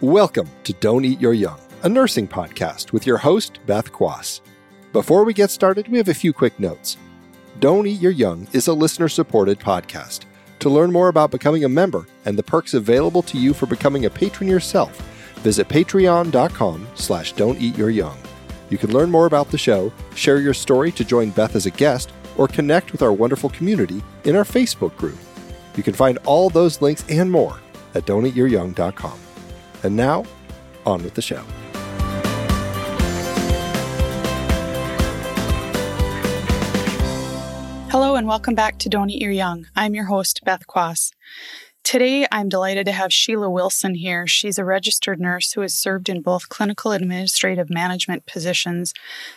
Welcome to Don't Eat Your Young, a nursing podcast with your host, Beth Quass. Before we get started, we have a few quick notes. Don't Eat Your Young is a listener supported podcast. To learn more about becoming a member and the perks available to you for becoming a patron yourself, visit patreon.com slash don't eat your young. You can learn more about the show, share your story to join Beth as a guest, or connect with our wonderful community in our Facebook group. You can find all those links and more at don'teatyouryoung.com. And now, on with the show. Hello and welcome back to Don't Eat Your Young. I'm your host, Beth Quass. Today, I'm delighted to have Sheila Wilson here. She's a registered nurse who has served in both clinical administrative management positions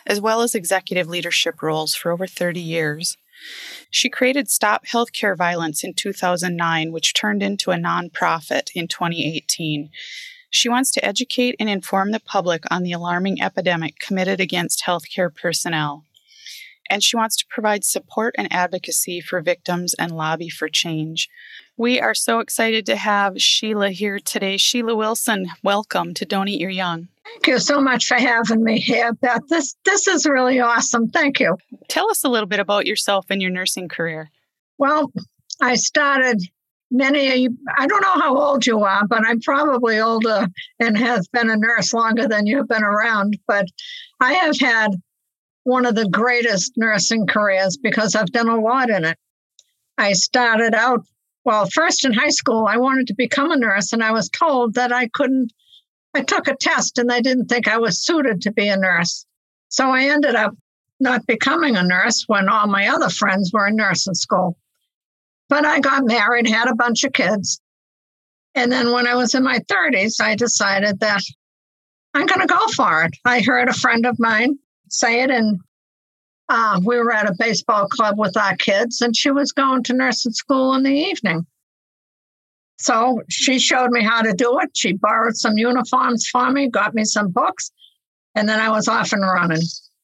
as well as executive leadership roles for over 30 years. She created Stop Healthcare Violence in 2009, which turned into a nonprofit in 2018. She wants to educate and inform the public on the alarming epidemic committed against healthcare personnel. And she wants to provide support and advocacy for victims and lobby for change. We are so excited to have Sheila here today. Sheila Wilson, welcome to Don't Eat Your Young. Thank you so much for having me here, Beth. This this is really awesome. Thank you. Tell us a little bit about yourself and your nursing career. Well, I started many of you, I don't know how old you are, but I'm probably older and have been a nurse longer than you've been around. But I have had one of the greatest nursing careers because I've done a lot in it. I started out well, first in high school, I wanted to become a nurse, and I was told that I couldn't. I took a test and they didn't think I was suited to be a nurse. So I ended up not becoming a nurse when all my other friends were in nursing school. But I got married, had a bunch of kids. And then when I was in my 30s, I decided that I'm going to go for it. I heard a friend of mine say it, and uh, we were at a baseball club with our kids, and she was going to nursing school in the evening. So she showed me how to do it. She borrowed some uniforms for me, got me some books, and then I was off and running.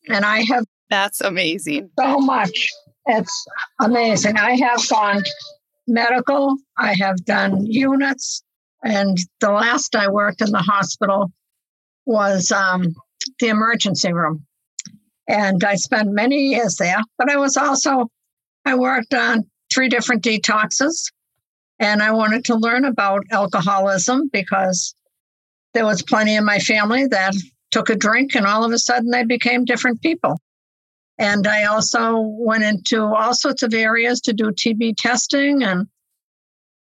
And I have that's amazing. So much. It's amazing. I have gone medical, I have done units, and the last I worked in the hospital was um, the emergency room. And I spent many years there, but I was also, I worked on three different detoxes. And I wanted to learn about alcoholism because there was plenty in my family that took a drink and all of a sudden they became different people. And I also went into all sorts of areas to do TB testing and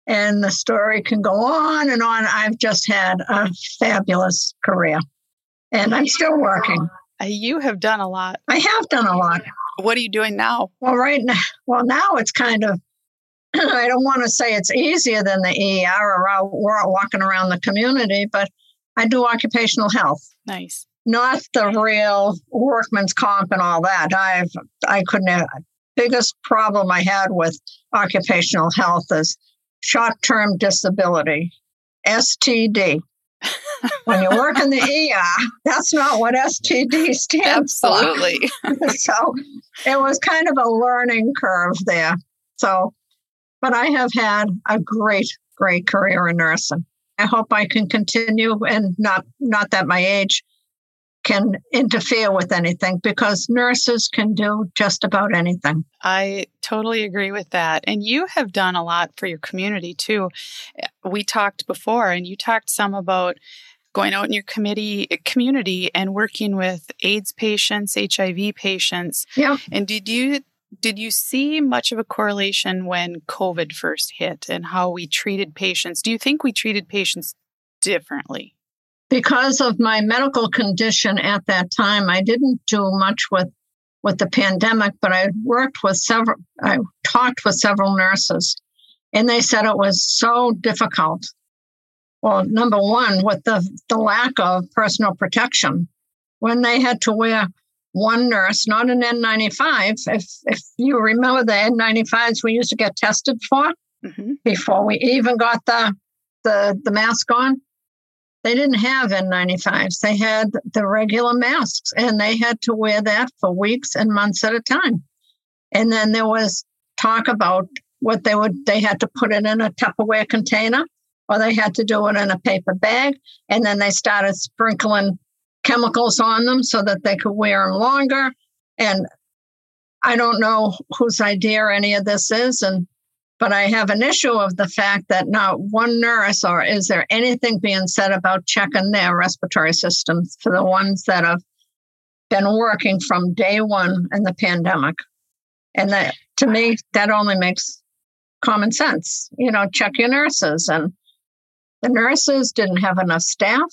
and the story can go on and on. I've just had a fabulous career and I'm still working. Uh, you have done a lot. I have done a lot. What are you doing now? Well, right now, well, now it's kind of, I don't want to say it's easier than the ER or walking around the community, but I do occupational health. Nice not the real workman's comp and all that. I've I couldn't have biggest problem I had with occupational health is short term disability, STD. when you work in the ER, that's not what STD stands Absolutely. for. Absolutely. so it was kind of a learning curve there. So, but I have had a great, great career in nursing. I hope I can continue and not not that my age can interfere with anything because nurses can do just about anything. I totally agree with that. And you have done a lot for your community too. We talked before and you talked some about going out in your committee community and working with AIDS patients, HIV patients. Yeah. And did you did you see much of a correlation when COVID first hit and how we treated patients? Do you think we treated patients differently? Because of my medical condition at that time, I didn't do much with with the pandemic, but I worked with several. I talked with several nurses, and they said it was so difficult. Well, number one, with the the lack of personal protection, when they had to wear one nurse, not an N95. If if you remember the N95s we used to get tested for mm-hmm. before we even got the the the mask on they didn't have N95s. They had the regular masks and they had to wear that for weeks and months at a time. And then there was talk about what they would, they had to put it in a Tupperware container or they had to do it in a paper bag. And then they started sprinkling chemicals on them so that they could wear them longer. And I don't know whose idea any of this is. And but I have an issue of the fact that not one nurse or is there anything being said about checking their respiratory systems for the ones that have been working from day one in the pandemic. And that to me, that only makes common sense. You know, check your nurses. And the nurses didn't have enough staff.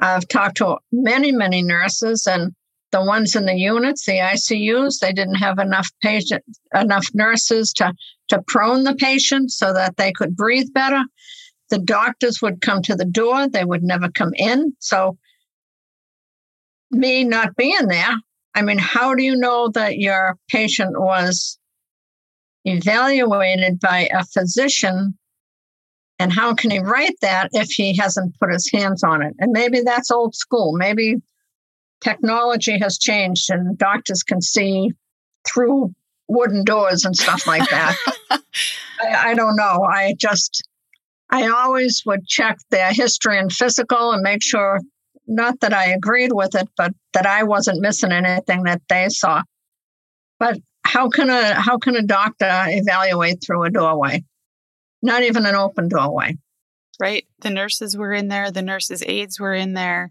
I've talked to many, many nurses, and the ones in the units, the ICUs, they didn't have enough patient, enough nurses to to prone the patient so that they could breathe better. The doctors would come to the door; they would never come in. So, me not being there, I mean, how do you know that your patient was evaluated by a physician and how can he write that if he hasn't put his hands on it? And maybe that's old school. Maybe technology has changed and doctors can see through wooden doors and stuff like that. I, I, don't know. I just, I always would check their history and physical and make sure, not that I agreed with it, but that I wasn't missing anything that they saw. But how can a how can a doctor evaluate through a doorway? Not even an open doorway. Right. The nurses were in there. The nurses' aides were in there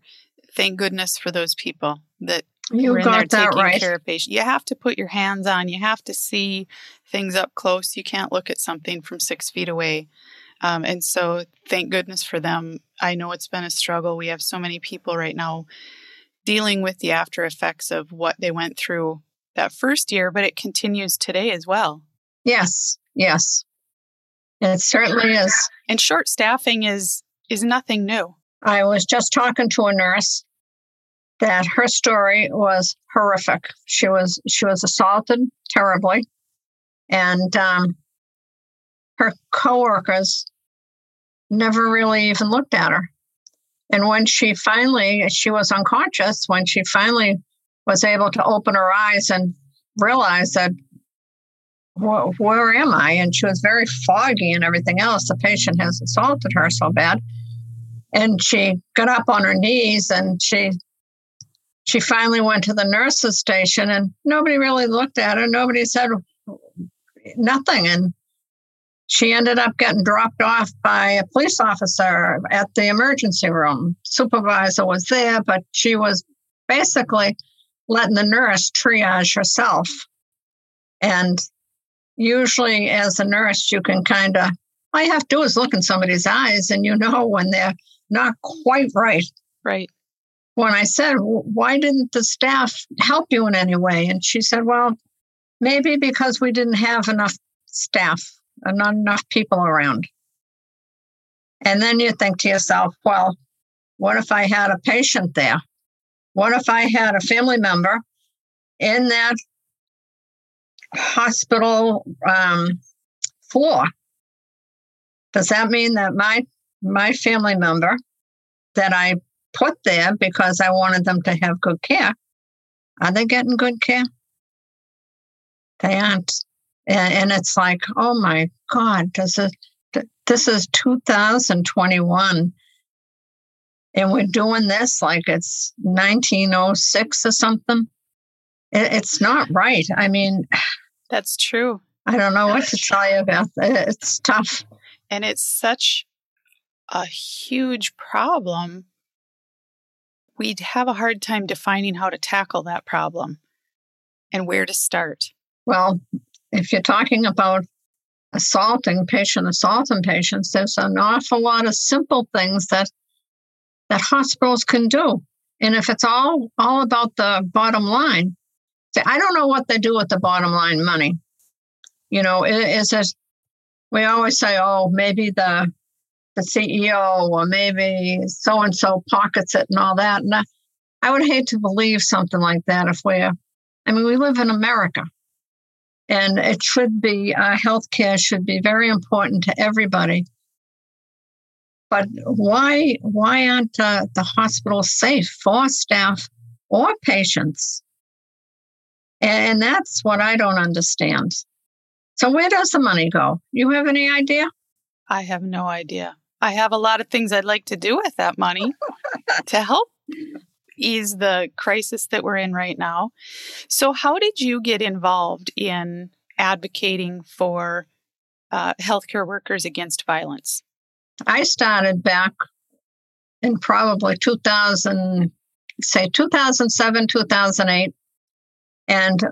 thank goodness for those people that you got in there that taking right. care of patients. You have to put your hands on. You have to see things up close. You can't look at something from six feet away. Um, and so, thank goodness for them. I know it's been a struggle. We have so many people right now dealing with the after effects of what they went through that first year, but it continues today as well. Yes, yes, it certainly is. And short staffing is is nothing new. I was just talking to a nurse that her story was horrific. She was she was assaulted terribly, and um, her coworkers never really even looked at her. And when she finally, she was unconscious. When she finally was able to open her eyes and realize that, where am I? And she was very foggy and everything else. The patient has assaulted her so bad and she got up on her knees and she she finally went to the nurses station and nobody really looked at her. Nobody said nothing. And she ended up getting dropped off by a police officer at the emergency room. Supervisor was there but she was basically letting the nurse triage herself. And usually as a nurse you can kind of all you have to do is look in somebody's eyes and you know when they're not quite right. Right. When I said, why didn't the staff help you in any way? And she said, well, maybe because we didn't have enough staff and not enough people around. And then you think to yourself, well, what if I had a patient there? What if I had a family member in that hospital um, floor? Does that mean that my my family member that I put there because I wanted them to have good care, are they getting good care? They aren't. And, it's like, oh my God, this is, this is 2021. And we're doing this like it's 1906 or something. it's not right. I mean, that's true. I don't know what to tell you about it. It's tough. And it's such a huge problem, we'd have a hard time defining how to tackle that problem and where to start. Well, if you're talking about assaulting patient assaulting patients, there's an awful lot of simple things that that hospitals can do. And if it's all all about the bottom line, I don't know what they do with the bottom line money. You know, is it we always say, oh, maybe the the CEO or maybe so and so pockets it and all that. And I, I would hate to believe something like that if we're, I mean, we live in America and it should be, uh, healthcare should be very important to everybody. But why, why aren't uh, the hospitals safe for staff or patients? And that's what I don't understand. So where does the money go? You have any idea? I have no idea. I have a lot of things I'd like to do with that money to help ease the crisis that we're in right now. So, how did you get involved in advocating for uh, healthcare workers against violence? I started back in probably 2000, say 2007, 2008. And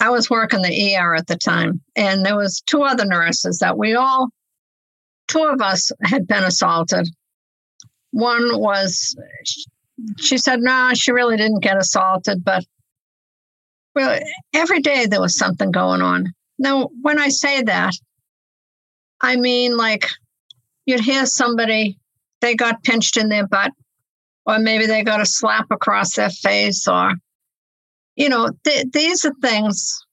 I was working the ER at the time. And there was two other nurses that we all, two of us had been assaulted. One was, she said, no, she really didn't get assaulted, but well, every day there was something going on. Now, when I say that, I mean like you'd hear somebody, they got pinched in their butt, or maybe they got a slap across their face, or, you know, th- these are things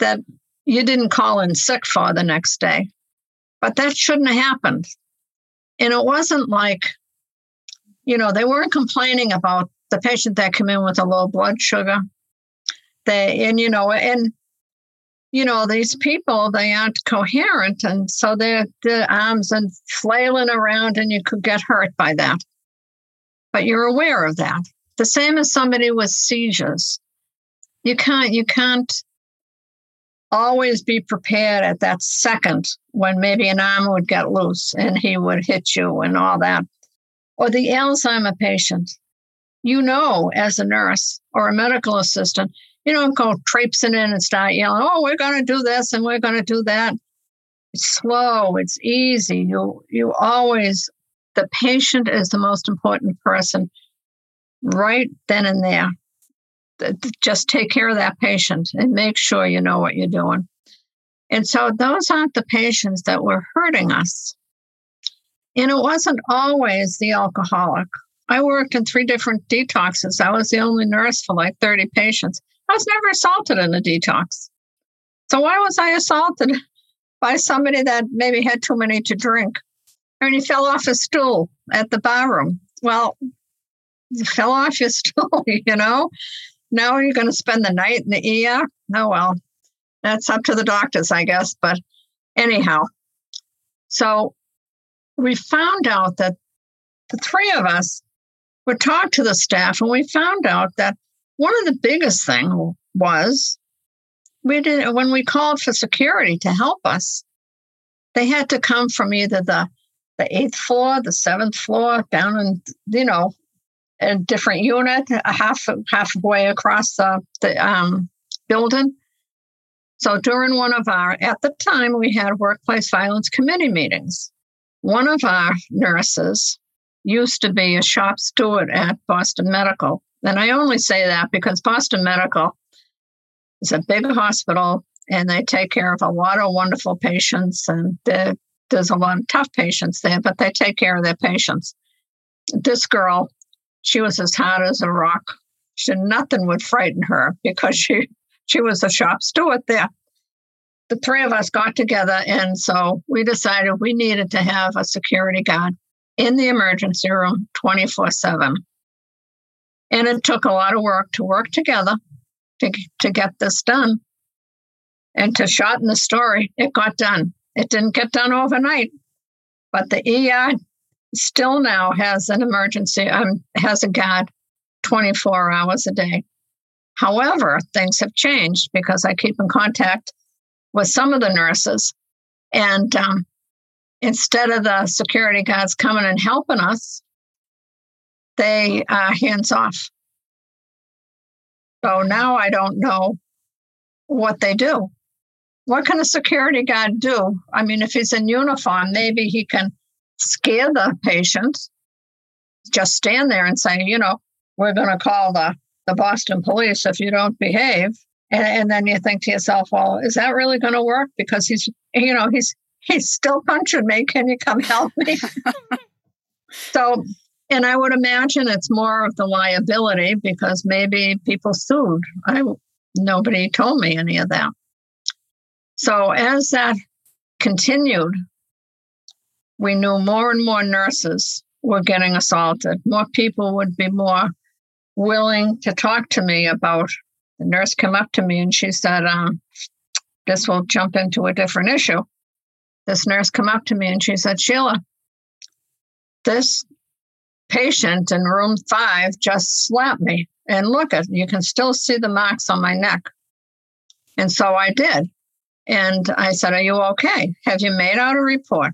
that you didn't call in sick for the next day. But that shouldn't have happened. And it wasn't like, you know, they weren't complaining about the patient that came in with a low blood sugar. They, and, you know, and you know, these people, they aren't coherent. And so their the arms and flailing around and you could get hurt by that. But you're aware of that. The same as somebody with seizures. You can't, you can't always be prepared at that second when maybe an arm would get loose and he would hit you and all that. Or the Alzheimer patient. You know, as a nurse or a medical assistant, you don't go traipsing in and start yelling, oh, we're going to do this and we're going to do that. It's slow, it's easy. You, you always, the patient is the most important person right then and there. Just take care of that patient and make sure you know what you're doing. And so those aren't the patients that were hurting us. And it wasn't always the alcoholic. I worked in three different detoxes. I was the only nurse for like 30 patients. I was never assaulted in a detox. So why was I assaulted by somebody that maybe had too many to drink? I mean, he fell off a stool at the barroom. Well, you fell off your stool, you know? Now are you're going to spend the night in the ER? Oh, well, that's up to the doctors, I guess. But anyhow, so we found out that the three of us would talk to the staff, and we found out that one of the biggest thing was we did when we called for security to help us, they had to come from either the the eighth floor, the seventh floor, down in you know a different unit, a half half way across the the um, building. So during one of our, at the time, we had workplace violence committee meetings. One of our nurses used to be a shop steward at Boston Medical, and I only say that because Boston Medical is a big hospital and they take care of a lot of wonderful patients. And there's a lot of tough patients there, but they take care of their patients. This girl, she was as hard as a rock. She, nothing would frighten her because she, she was a shop steward there. The three of us got together, and so we decided we needed to have a security guard in the emergency room 24 7 and it took a lot of work to work together to, to get this done. And to shorten the story, it got done. It didn't get done overnight, but the ER still now has an emergency, um, has a guard 24 hours a day. However, things have changed because I keep in contact with some of the nurses. And um, instead of the security guards coming and helping us, they hands off. So now I don't know what they do. What can a security guard do? I mean, if he's in uniform, maybe he can scare the patients, just stand there and say, you know, we're going to call the, the Boston police if you don't behave. And, and then you think to yourself, well, is that really going to work? Because he's, you know, he's he's still punching me. Can you come help me? so and I would imagine it's more of the liability because maybe people sued. I nobody told me any of that. So as that continued, we knew more and more nurses were getting assaulted. More people would be more willing to talk to me about. The nurse came up to me and she said, um, "This will jump into a different issue." This nurse came up to me and she said, "Sheila, this patient in room five just slapped me. And look at you can still see the marks on my neck. And so I did. And I said, Are you okay? Have you made out a report?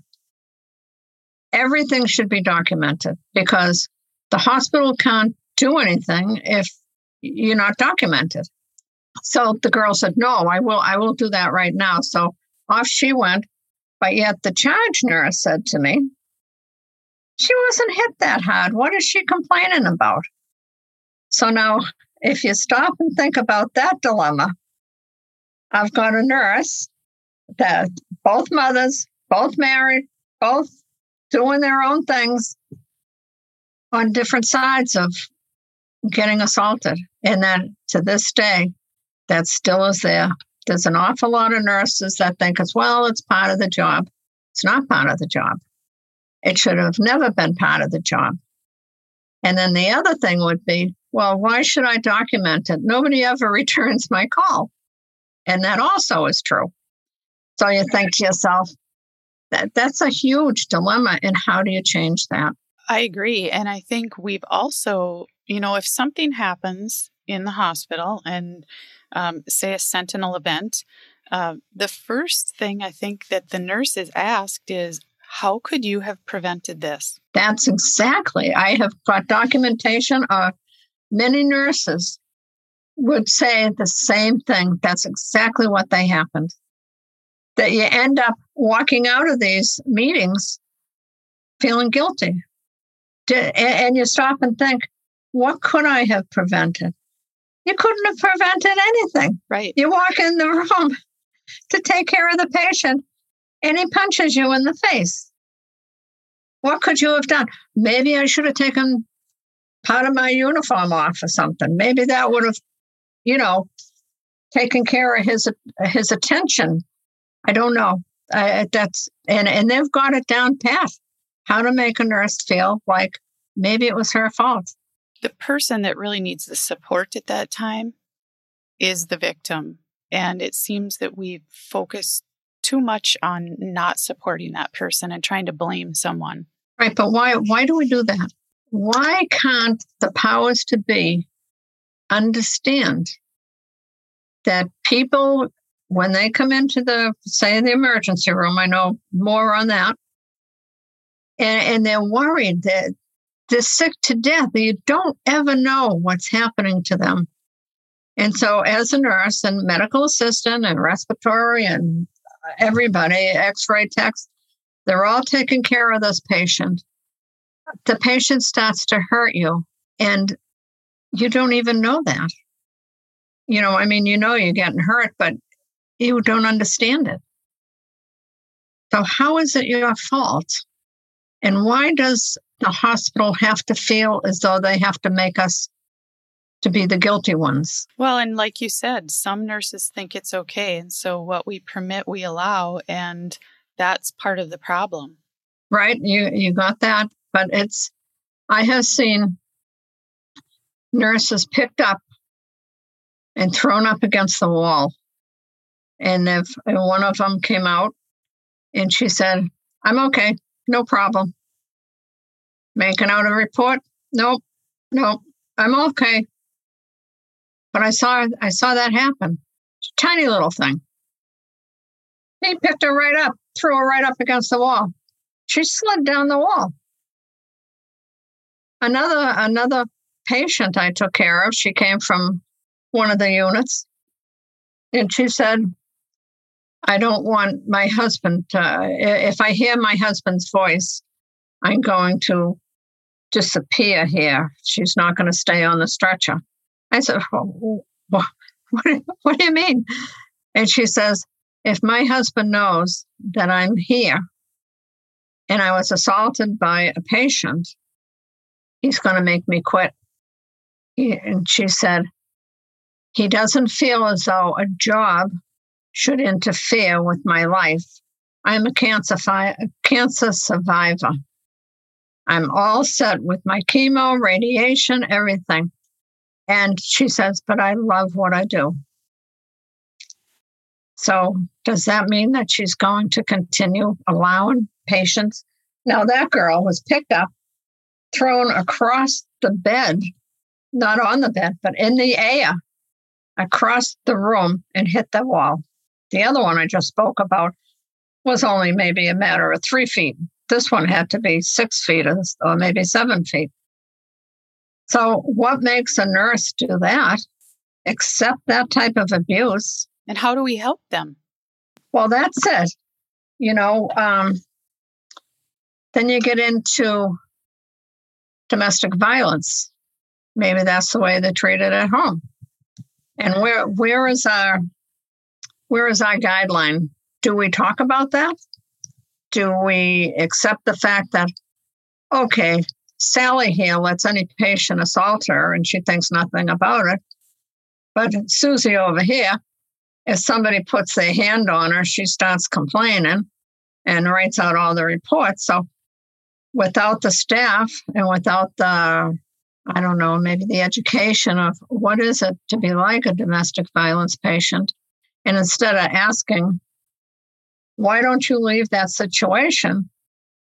Everything should be documented because the hospital can't do anything if you're not documented. So the girl said, No, I will, I will do that right now. So off she went. But yet the charge nurse said to me, She wasn't hit that hard. What is she complaining about? So now, if you stop and think about that dilemma, I've got a nurse that both mothers, both married, both doing their own things on different sides of getting assaulted. And then to this day, that still is there. There's an awful lot of nurses that think as well, it's part of the job. It's not part of the job. It should have never been part of the job. And then the other thing would be, well, why should I document it? Nobody ever returns my call. And that also is true. So you think to yourself, that that's a huge dilemma. And how do you change that? I agree. And I think we've also, you know, if something happens in the hospital and um, say a sentinel event, uh, the first thing I think that the nurse is asked is, how could you have prevented this? That's exactly. I have got documentation of many nurses would say the same thing. That's exactly what they happened. That you end up walking out of these meetings feeling guilty. And you stop and think, what could I have prevented? You couldn't have prevented anything. Right. You walk in the room to take care of the patient and he punches you in the face. What could you have done? Maybe I should have taken part of my uniform off or something. Maybe that would have, you know, taken care of his his attention. I don't know. I, that's and and they've got it down pat how to make a nurse feel like maybe it was her fault the person that really needs the support at that time is the victim. And it seems that we focus too much on not supporting that person and trying to blame someone. Right. But why why do we do that? Why can't the powers to be understand that people when they come into the say the emergency room, I know more on that, and, and they're worried that they're sick to death. You don't ever know what's happening to them. And so, as a nurse and medical assistant and respiratory and everybody, x ray techs, they're all taking care of this patient. The patient starts to hurt you, and you don't even know that. You know, I mean, you know you're getting hurt, but you don't understand it. So, how is it your fault? And why does the hospital have to feel as though they have to make us to be the guilty ones. Well, and like you said, some nurses think it's okay. And so what we permit, we allow. And that's part of the problem. Right. You, you got that. But it's, I have seen nurses picked up and thrown up against the wall. And if one of them came out and she said, I'm okay, no problem. Making out a report? Nope, nope. I'm okay. But I saw I saw that happen. Tiny little thing. He picked her right up, threw her right up against the wall. She slid down the wall. Another another patient I took care of, she came from one of the units, and she said, I don't want my husband to, if I hear my husband's voice, I'm going to disappear here. She's not going to stay on the stretcher. I said, well, what, what do you mean? And she says, if my husband knows that I'm here and I was assaulted by a patient, he's going to make me quit. And she said, he doesn't feel as though a job should interfere with my life. I'm a cancer, fi- cancer survivor. I'm all set with my chemo, radiation, everything. And she says, But I love what I do. So, does that mean that she's going to continue allowing patients? Now, that girl was picked up thrown across the bed, not on the bed, but in the air across the room and hit the wall. The other one I just spoke about was only maybe a matter of three feet. This one had to be six feet or maybe seven feet. So, what makes a nurse do that? Accept that type of abuse. And how do we help them? Well, that's it. You know, um, then you get into domestic violence. Maybe that's the way they treat it at home. And where where is our where is our guideline? Do we talk about that? Do we accept the fact that okay, Sally here lets any patient assault her and she thinks nothing about it. But Susie over here, if somebody puts their hand on her, she starts complaining and writes out all the reports. So without the staff and without the I don't know, maybe the education of what is it to be like a domestic violence patient. And instead of asking, why don't you leave that situation?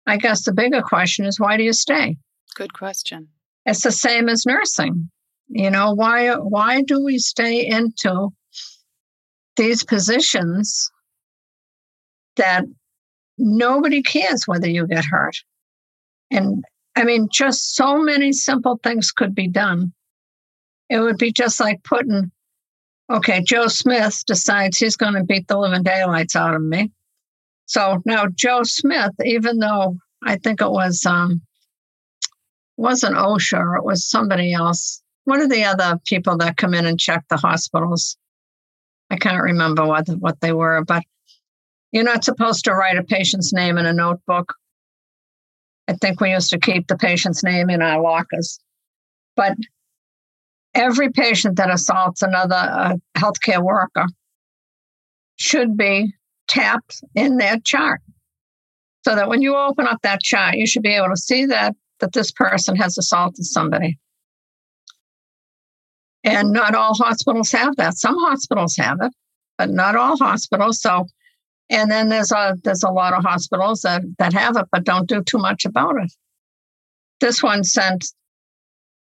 I guess the bigger question is, why do you stay? Good question. It's the same as nursing. You know, why why do we stay into these positions that nobody cares whether you get hurt? And I mean, just so many simple things could be done. It would be just like putting, okay, Joe Smith decides he's going to beat the living daylights out of me. So now Joe Smith, even though I think it was um wasn't OSHA, it was somebody else. One of the other people that come in and check the hospitals? I can't remember what what they were, but you're not supposed to write a patient's name in a notebook I think we used to keep the patient's name in our lockers. But every patient that assaults another uh, healthcare worker should be tapped in their chart. So that when you open up that chart, you should be able to see that that this person has assaulted somebody. And not all hospitals have that. Some hospitals have it, but not all hospitals. So and then there's a there's a lot of hospitals that, that have it but don't do too much about it. This one sent,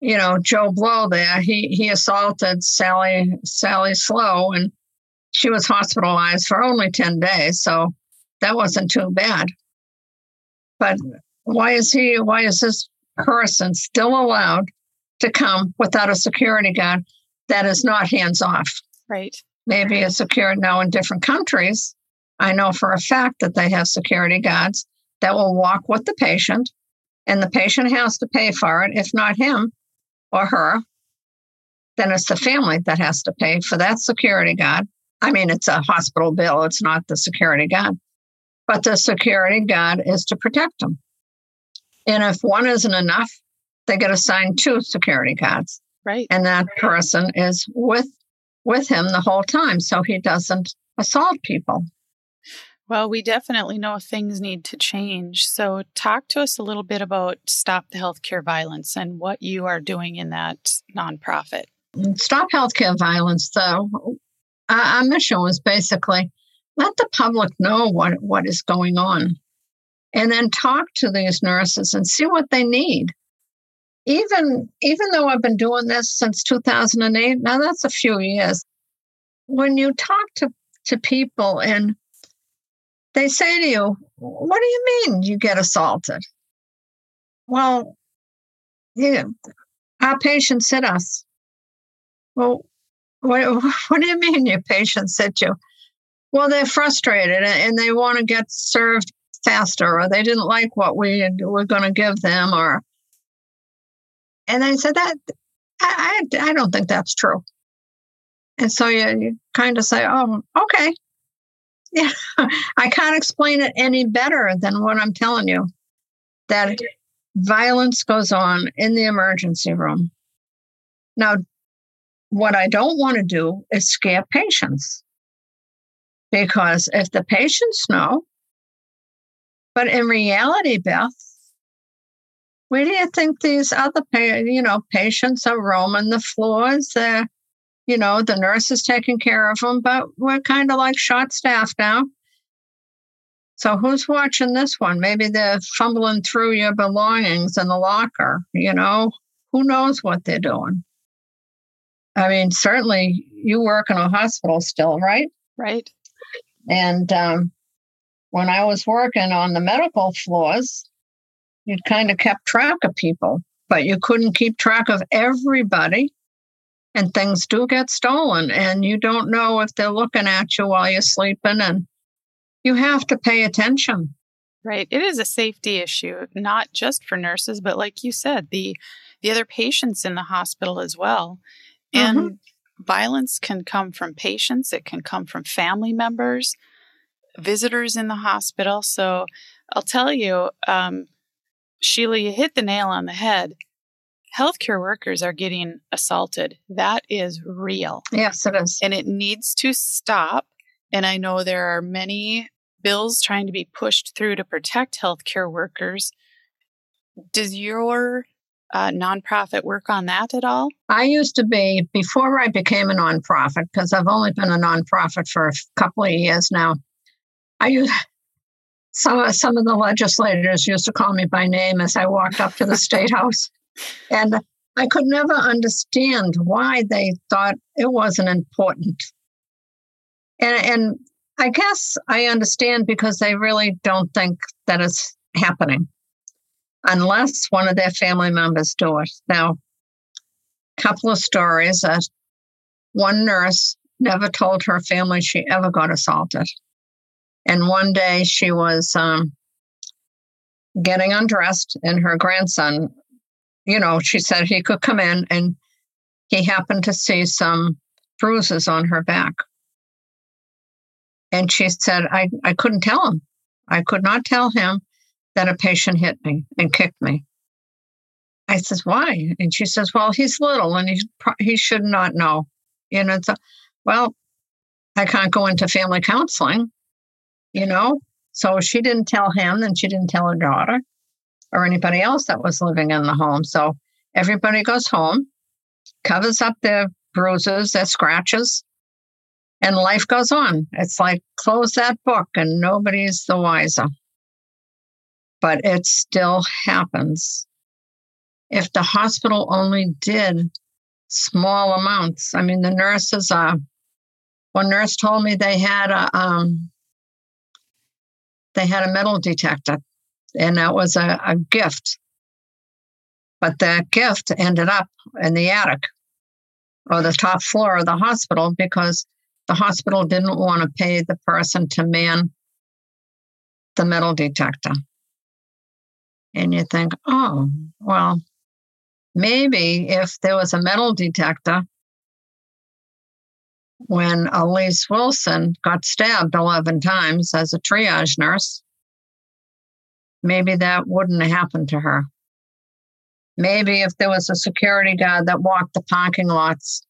you know, Joe Blow there. He he assaulted Sally Sally Slow and she was hospitalized for only 10 days. So that wasn't too bad. But why is he why is this person still allowed to come without a security guard that is not hands off? Right. Maybe it's secured now in different countries I know for a fact that they have security guards that will walk with the patient, and the patient has to pay for it. If not him or her, then it's the family that has to pay for that security guard. I mean, it's a hospital bill, it's not the security guard. But the security guard is to protect them. And if one isn't enough, they get assigned two security guards. Right. And that person is with with him the whole time so he doesn't assault people. Well, we definitely know things need to change. So, talk to us a little bit about Stop the Healthcare Violence and what you are doing in that nonprofit. Mm, Stop Healthcare Violence, though, our mission was basically let the public know what, what is going on and then talk to these nurses and see what they need. Even, even though I've been doing this since 2008, now that's a few years, when you talk to, to people and they say to you, What do you mean you get assaulted? Well, yeah, our patients hit us. Well, what, what do you mean your patients hit you? Well, they're frustrated and they want to get served faster, or they didn't like what we were going to give them, or and I said that I, I, I don't think that's true. And so you, you kind of say, oh, okay, yeah, I can't explain it any better than what I'm telling you. That violence goes on in the emergency room. Now, what I don't want to do is scare patients. Because if the patients know, but in reality, Beth, where do you think these other, you know, patients are roaming the floors? They're you know, the nurse is taking care of them, but we're kind of like short staff now. So who's watching this one? Maybe they're fumbling through your belongings in the locker, you know? Who knows what they're doing? I mean, certainly you work in a hospital still, right? Right. And um, when I was working on the medical floors, you kind of kept track of people, but you couldn't keep track of everybody. And things do get stolen, and you don't know if they're looking at you while you're sleeping, and you have to pay attention. Right. It is a safety issue, not just for nurses, but like you said, the the other patients in the hospital as well. And mm-hmm. violence can come from patients, it can come from family members, visitors in the hospital. So I'll tell you, um, Sheila, you hit the nail on the head. Healthcare workers are getting assaulted. That is real. Yes, it is. And it needs to stop. And I know there are many bills trying to be pushed through to protect healthcare workers. Does your uh, nonprofit work on that at all? I used to be, before I became a nonprofit, because I've only been a nonprofit for a couple of years now. I used, some, some of the legislators used to call me by name as I walked up to the state house. And I could never understand why they thought it wasn't important. And, and I guess I understand because they really don't think that it's happening unless one of their family members do it. Now, a couple of stories that one nurse never told her family she ever got assaulted. And one day she was um, getting undressed, and her grandson, you know, she said he could come in, and he happened to see some bruises on her back. And she said, I, I couldn't tell him. I could not tell him that a patient hit me and kicked me. I says, why? And she says, well, he's little and he, he should not know. You know, a, well, I can't go into family counseling, you know? So she didn't tell him and she didn't tell her daughter or anybody else that was living in the home. So everybody goes home, covers up their bruises, their scratches, and life goes on. It's like close that book and nobody's the wiser but it still happens. If the hospital only did small amounts, I mean, the nurses, uh, one nurse told me they had a, um, they had a metal detector, and that was a, a gift. But that gift ended up in the attic or the top floor of the hospital because the hospital didn't want to pay the person to man the metal detector and you think, oh, well, maybe if there was a metal detector when Elise Wilson got stabbed 11 times as a triage nurse, maybe that wouldn't have happened to her. Maybe if there was a security guard that walked the parking lots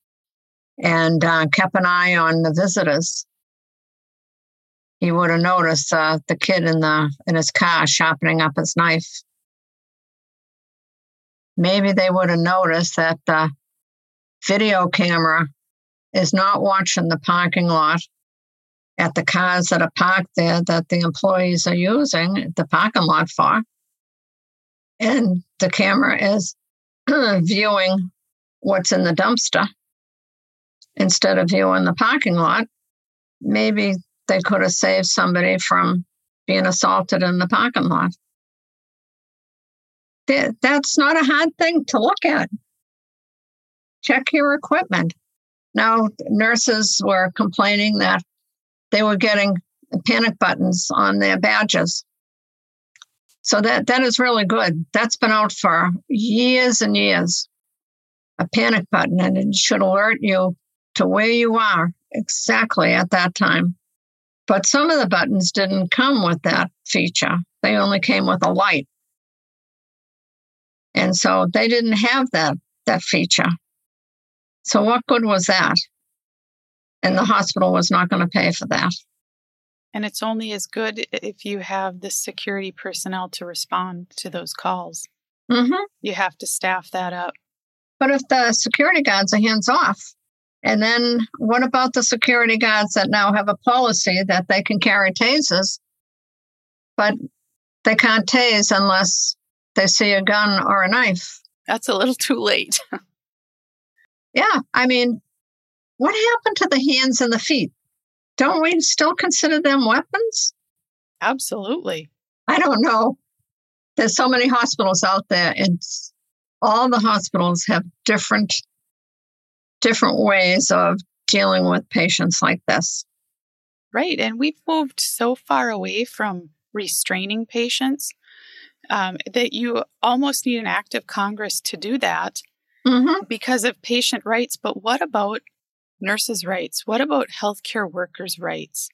and uh, kept an eye on the visitors, he would have noticed uh, the kid in the in his car sharpening up his knife maybe they would have noticed that the video camera is not watching the parking lot at the cars that are parked there that the employees are using the parking lot for. And the camera is viewing what's in the dumpster instead of viewing the parking lot. Maybe they could have saved somebody from being assaulted in the parking lot that's not a hard thing to look at. Check your equipment. Now, nurses were complaining that they were getting panic buttons on their badges. So that, that is really good. That's been out for years and years. A panic button, and it should alert you to where you are exactly at that time. But some of the buttons didn't come with that feature, they only came with a light. And so they didn't have that, that feature. So what good was that? And the hospital was not going to pay for that. And it's only as good if you have the security personnel to respond to those calls. Mm-hmm. You have to staff that up. But if the security guards are hands off, and then what about the security guards that now have a policy that they can carry tasers but they can't tase unless they see a gun or a knife. That's a little too late. yeah. I mean, what happened to the hands and the feet? Don't we still consider them weapons? Absolutely. I don't know. There's so many hospitals out there, and all the hospitals have different different ways of dealing with patients like this. Right. And we've moved so far away from restraining patients um, that you almost need an act of Congress to do that mm-hmm. because of patient rights. But what about nurses' rights? What about healthcare workers' rights?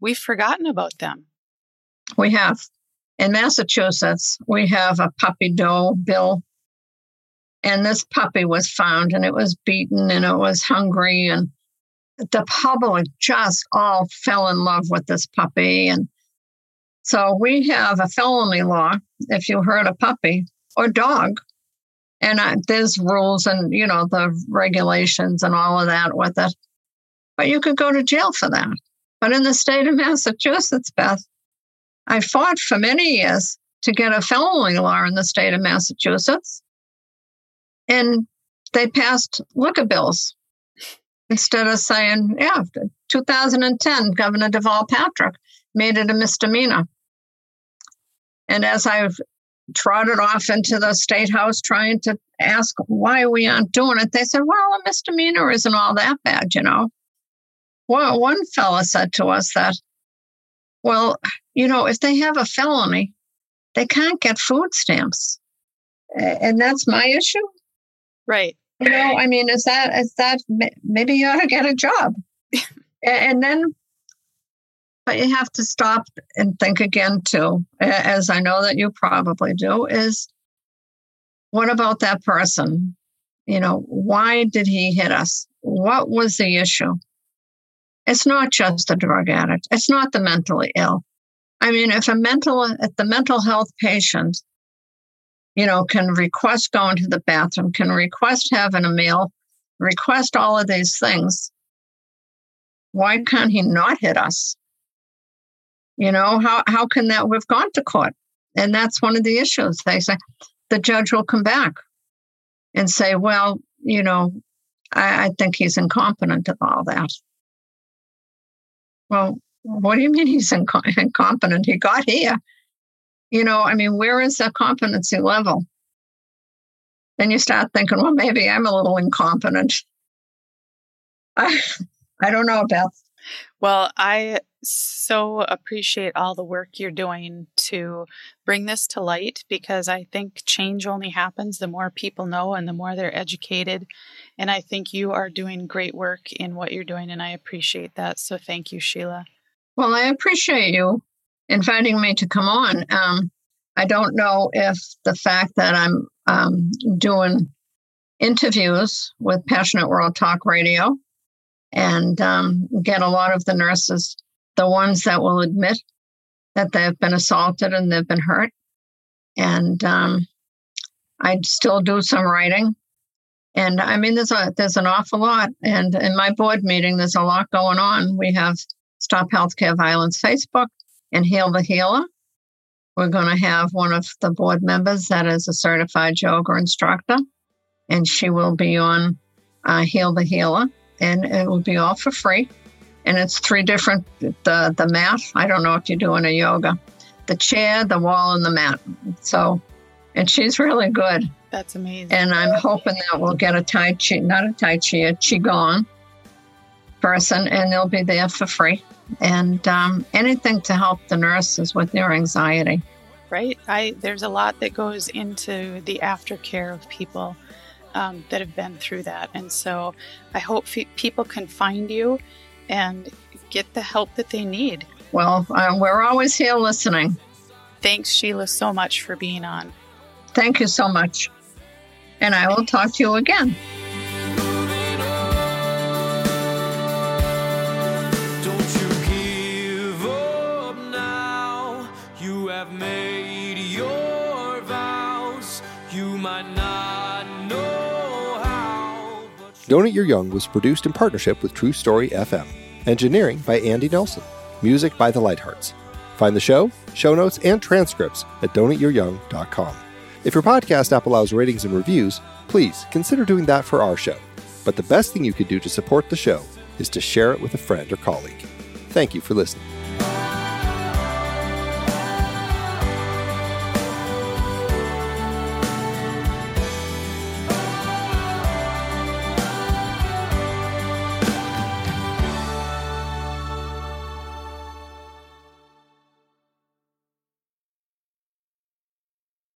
We've forgotten about them. We have. In Massachusetts, we have a puppy doe bill and this puppy was found and it was beaten and it was hungry. And the public just all fell in love with this puppy. And so we have a felony law if you hurt a puppy or dog. And uh, there's rules and, you know, the regulations and all of that with it. But you could go to jail for that. But in the state of Massachusetts, Beth, I fought for many years to get a felony law in the state of Massachusetts. And they passed liquor bills instead of saying, yeah, 2010, Governor Deval Patrick made it a misdemeanor. And as I've trotted off into the state house trying to ask why we aren't doing it, they said, well, a misdemeanor isn't all that bad, you know. Well, one fella said to us that, well, you know, if they have a felony, they can't get food stamps. And that's my issue. Right. You know, I mean, is that is that maybe you ought to get a job, and then, but you have to stop and think again too, as I know that you probably do. Is what about that person? You know, why did he hit us? What was the issue? It's not just the drug addict. It's not the mentally ill. I mean, if a mental, if the mental health patient you know, can request going to the bathroom, can request having a meal, request all of these things. Why can't he not hit us? You know, how, how can that? We've gone to court. And that's one of the issues. They say the judge will come back and say, well, you know, I, I think he's incompetent of all that. Well, what do you mean he's inco- incompetent? He got here. You know, I mean, where is the competency level? Then you start thinking, well, maybe I'm a little incompetent. I, I don't know, Beth. Well, I so appreciate all the work you're doing to bring this to light because I think change only happens the more people know and the more they're educated. And I think you are doing great work in what you're doing, and I appreciate that. So thank you, Sheila. Well, I appreciate you inviting me to come on. Um, I don't know if the fact that I'm um, doing interviews with Passionate World Talk Radio and um, get a lot of the nurses, the ones that will admit that they've been assaulted and they've been hurt. And um, I still do some writing. And I mean, there's a there's an awful lot. And in my board meeting, there's a lot going on. We have Stop Healthcare Violence Facebook and Heal the Healer. We're going to have one of the board members that is a certified yoga instructor, and she will be on uh, Heal the Healer, and it will be all for free. And it's three different the the mat. I don't know if you're doing a yoga, the chair, the wall, and the mat. So, and she's really good. That's amazing. And I'm hoping that we'll get a Tai Chi, not a Tai Chi, a Qigong person, and they'll be there for free and um, anything to help the nurses with their anxiety. Right. I there's a lot that goes into the aftercare of people um, that have been through that, and so I hope people can find you and get the help that they need. Well, uh, we're always here listening. Thanks, Sheila, so much for being on. Thank you so much. And I will talk to you again. Don't Your Young was produced in partnership with True Story FM. Engineering by Andy Nelson. Music by The Lighthearts. Find the show, show notes, and transcripts at don'teatyouryoung.com. If your podcast app allows ratings and reviews, please consider doing that for our show. But the best thing you could do to support the show is to share it with a friend or colleague. Thank you for listening.